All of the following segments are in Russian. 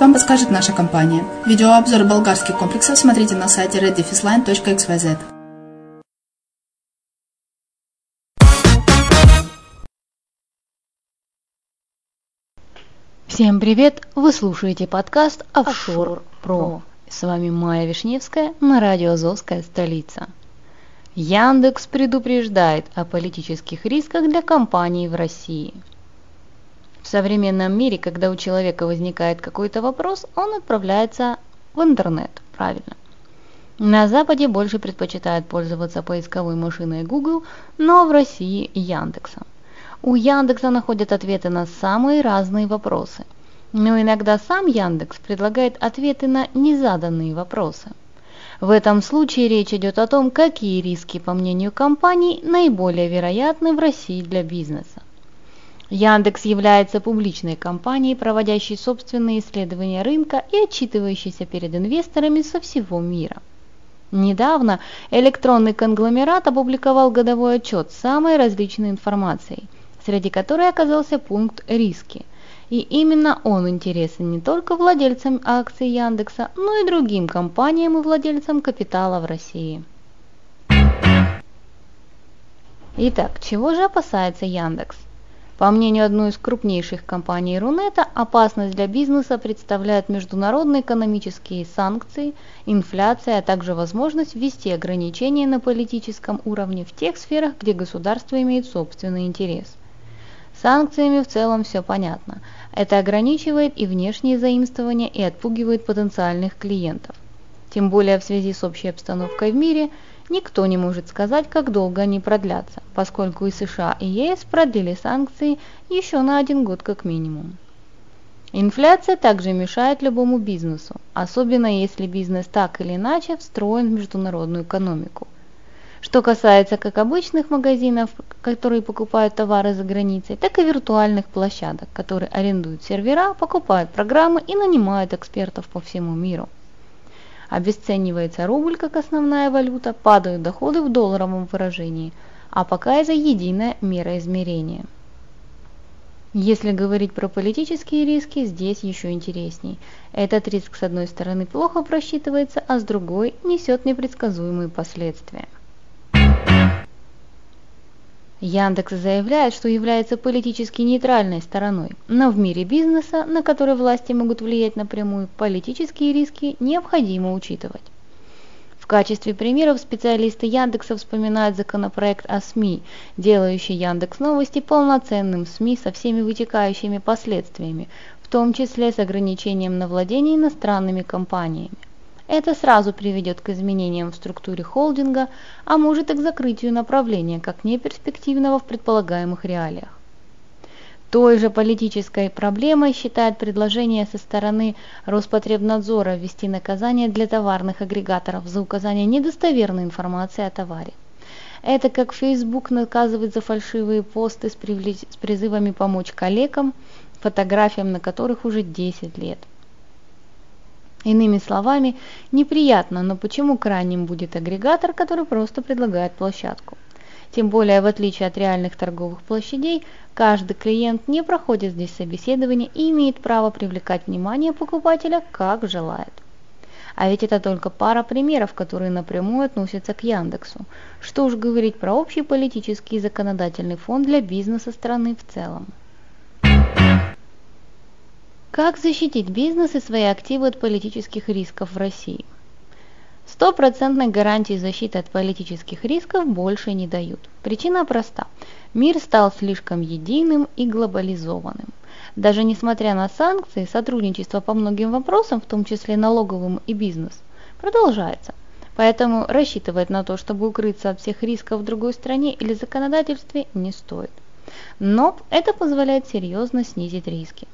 вам подскажет наша компания. Видеообзор болгарских комплексов смотрите на сайте reddefisline.xyz. Всем привет! Вы слушаете подкаст Офшор Про. С вами Майя Вишневская на радио Азовская столица. Яндекс предупреждает о политических рисках для компаний в России. В современном мире, когда у человека возникает какой-то вопрос, он отправляется в интернет, правильно. На Западе больше предпочитают пользоваться поисковой машиной Google, но в России Яндексом. У Яндекса находят ответы на самые разные вопросы. Но иногда сам Яндекс предлагает ответы на незаданные вопросы – в этом случае речь идет о том, какие риски, по мнению компаний, наиболее вероятны в России для бизнеса. Яндекс является публичной компанией, проводящей собственные исследования рынка и отчитывающейся перед инвесторами со всего мира. Недавно электронный конгломерат опубликовал годовой отчет с самой различной информацией, среди которой оказался пункт «Риски», и именно он интересен не только владельцам акций Яндекса, но и другим компаниям и владельцам капитала в России. Итак, чего же опасается Яндекс? По мнению одной из крупнейших компаний Рунета, опасность для бизнеса представляют международные экономические санкции, инфляция, а также возможность ввести ограничения на политическом уровне в тех сферах, где государство имеет собственный интерес – санкциями в целом все понятно. Это ограничивает и внешние заимствования и отпугивает потенциальных клиентов. Тем более в связи с общей обстановкой в мире никто не может сказать, как долго они продлятся, поскольку и США, и ЕС продлили санкции еще на один год как минимум. Инфляция также мешает любому бизнесу, особенно если бизнес так или иначе встроен в международную экономику. Что касается как обычных магазинов, которые покупают товары за границей, так и виртуальных площадок, которые арендуют сервера, покупают программы и нанимают экспертов по всему миру. Обесценивается рубль как основная валюта, падают доходы в долларовом выражении, а пока это единая мера измерения. Если говорить про политические риски, здесь еще интересней. Этот риск с одной стороны плохо просчитывается, а с другой несет непредсказуемые последствия. Яндекс заявляет, что является политически нейтральной стороной, но в мире бизнеса, на который власти могут влиять напрямую, политические риски необходимо учитывать. В качестве примеров специалисты Яндекса вспоминают законопроект о СМИ, делающий Яндекс Новости полноценным СМИ со всеми вытекающими последствиями, в том числе с ограничением на владение иностранными компаниями. Это сразу приведет к изменениям в структуре холдинга, а может и к закрытию направления, как неперспективного в предполагаемых реалиях. Той же политической проблемой считает предложение со стороны Роспотребнадзора ввести наказание для товарных агрегаторов за указание недостоверной информации о товаре. Это как Facebook наказывает за фальшивые посты с, призывами помочь коллегам, фотографиям на которых уже 10 лет. Иными словами, неприятно, но почему крайним будет агрегатор, который просто предлагает площадку? Тем более, в отличие от реальных торговых площадей, каждый клиент не проходит здесь собеседование и имеет право привлекать внимание покупателя как желает. А ведь это только пара примеров, которые напрямую относятся к Яндексу. Что уж говорить про общий политический и законодательный фон для бизнеса страны в целом. Как защитить бизнес и свои активы от политических рисков в России? Стопроцентной гарантии защиты от политических рисков больше не дают. Причина проста. Мир стал слишком единым и глобализованным. Даже несмотря на санкции, сотрудничество по многим вопросам, в том числе налоговым и бизнес, продолжается. Поэтому рассчитывать на то, чтобы укрыться от всех рисков в другой стране или законодательстве, не стоит. Но это позволяет серьезно снизить риски.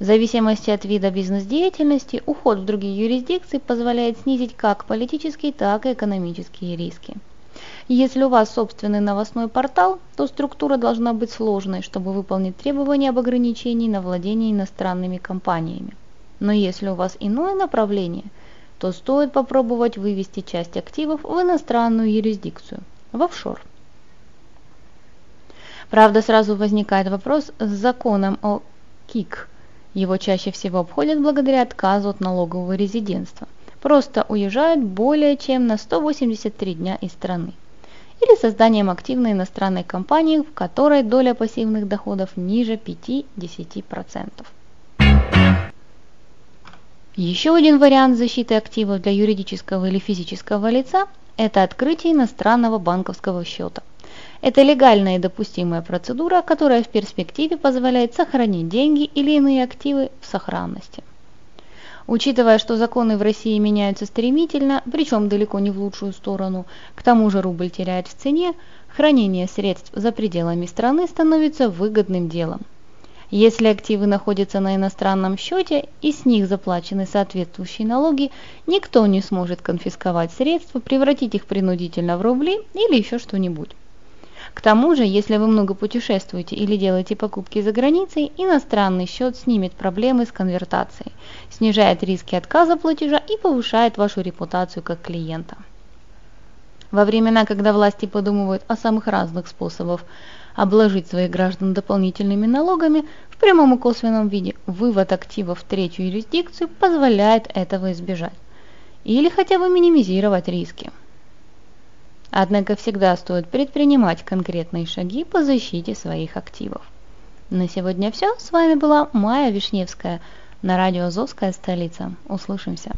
В зависимости от вида бизнес-деятельности, уход в другие юрисдикции позволяет снизить как политические, так и экономические риски. Если у вас собственный новостной портал, то структура должна быть сложной, чтобы выполнить требования об ограничении на владение иностранными компаниями. Но если у вас иное направление, то стоит попробовать вывести часть активов в иностранную юрисдикцию, в офшор. Правда, сразу возникает вопрос с законом о КИК – его чаще всего обходят благодаря отказу от налогового резидентства. Просто уезжают более чем на 183 дня из страны. Или созданием активной иностранной компании, в которой доля пассивных доходов ниже 5-10%. Еще один вариант защиты активов для юридического или физического лица это открытие иностранного банковского счета. Это легальная и допустимая процедура, которая в перспективе позволяет сохранить деньги или иные активы в сохранности. Учитывая, что законы в России меняются стремительно, причем далеко не в лучшую сторону, к тому же рубль теряет в цене, хранение средств за пределами страны становится выгодным делом. Если активы находятся на иностранном счете и с них заплачены соответствующие налоги, никто не сможет конфисковать средства, превратить их принудительно в рубли или еще что-нибудь. К тому же, если вы много путешествуете или делаете покупки за границей, иностранный счет снимет проблемы с конвертацией, снижает риски отказа платежа и повышает вашу репутацию как клиента. Во времена, когда власти подумывают о самых разных способах обложить своих граждан дополнительными налогами, в прямом и косвенном виде вывод активов в третью юрисдикцию позволяет этого избежать или хотя бы минимизировать риски. Однако всегда стоит предпринимать конкретные шаги по защите своих активов. На сегодня все. С вами была Майя Вишневская на радио «Азовская столица». Услышимся.